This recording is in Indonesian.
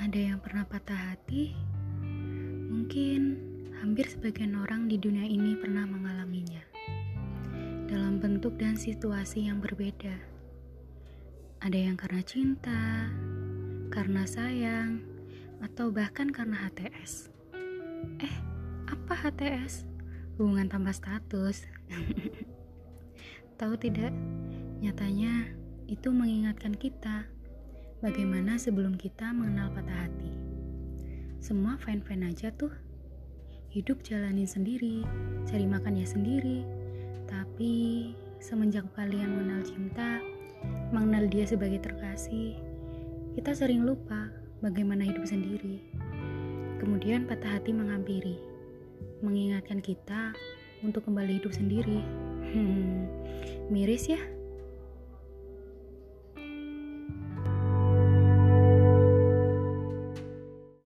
Ada yang pernah patah hati? Mungkin hampir sebagian orang di dunia ini pernah mengalaminya dalam bentuk dan situasi yang berbeda. Ada yang karena cinta, karena sayang, atau bahkan karena HTS. Eh, apa HTS? Hubungan tanpa status. Tahu tidak? Nyatanya itu mengingatkan kita bagaimana sebelum kita mengenal patah hati. Semua fine-fine aja tuh. Hidup jalanin sendiri, cari makannya sendiri, tapi semenjak kalian mengenal cinta, mengenal dia sebagai terkasih, kita sering lupa bagaimana hidup sendiri. Kemudian patah hati menghampiri, mengingatkan kita untuk kembali hidup sendiri. Hmm, miris ya?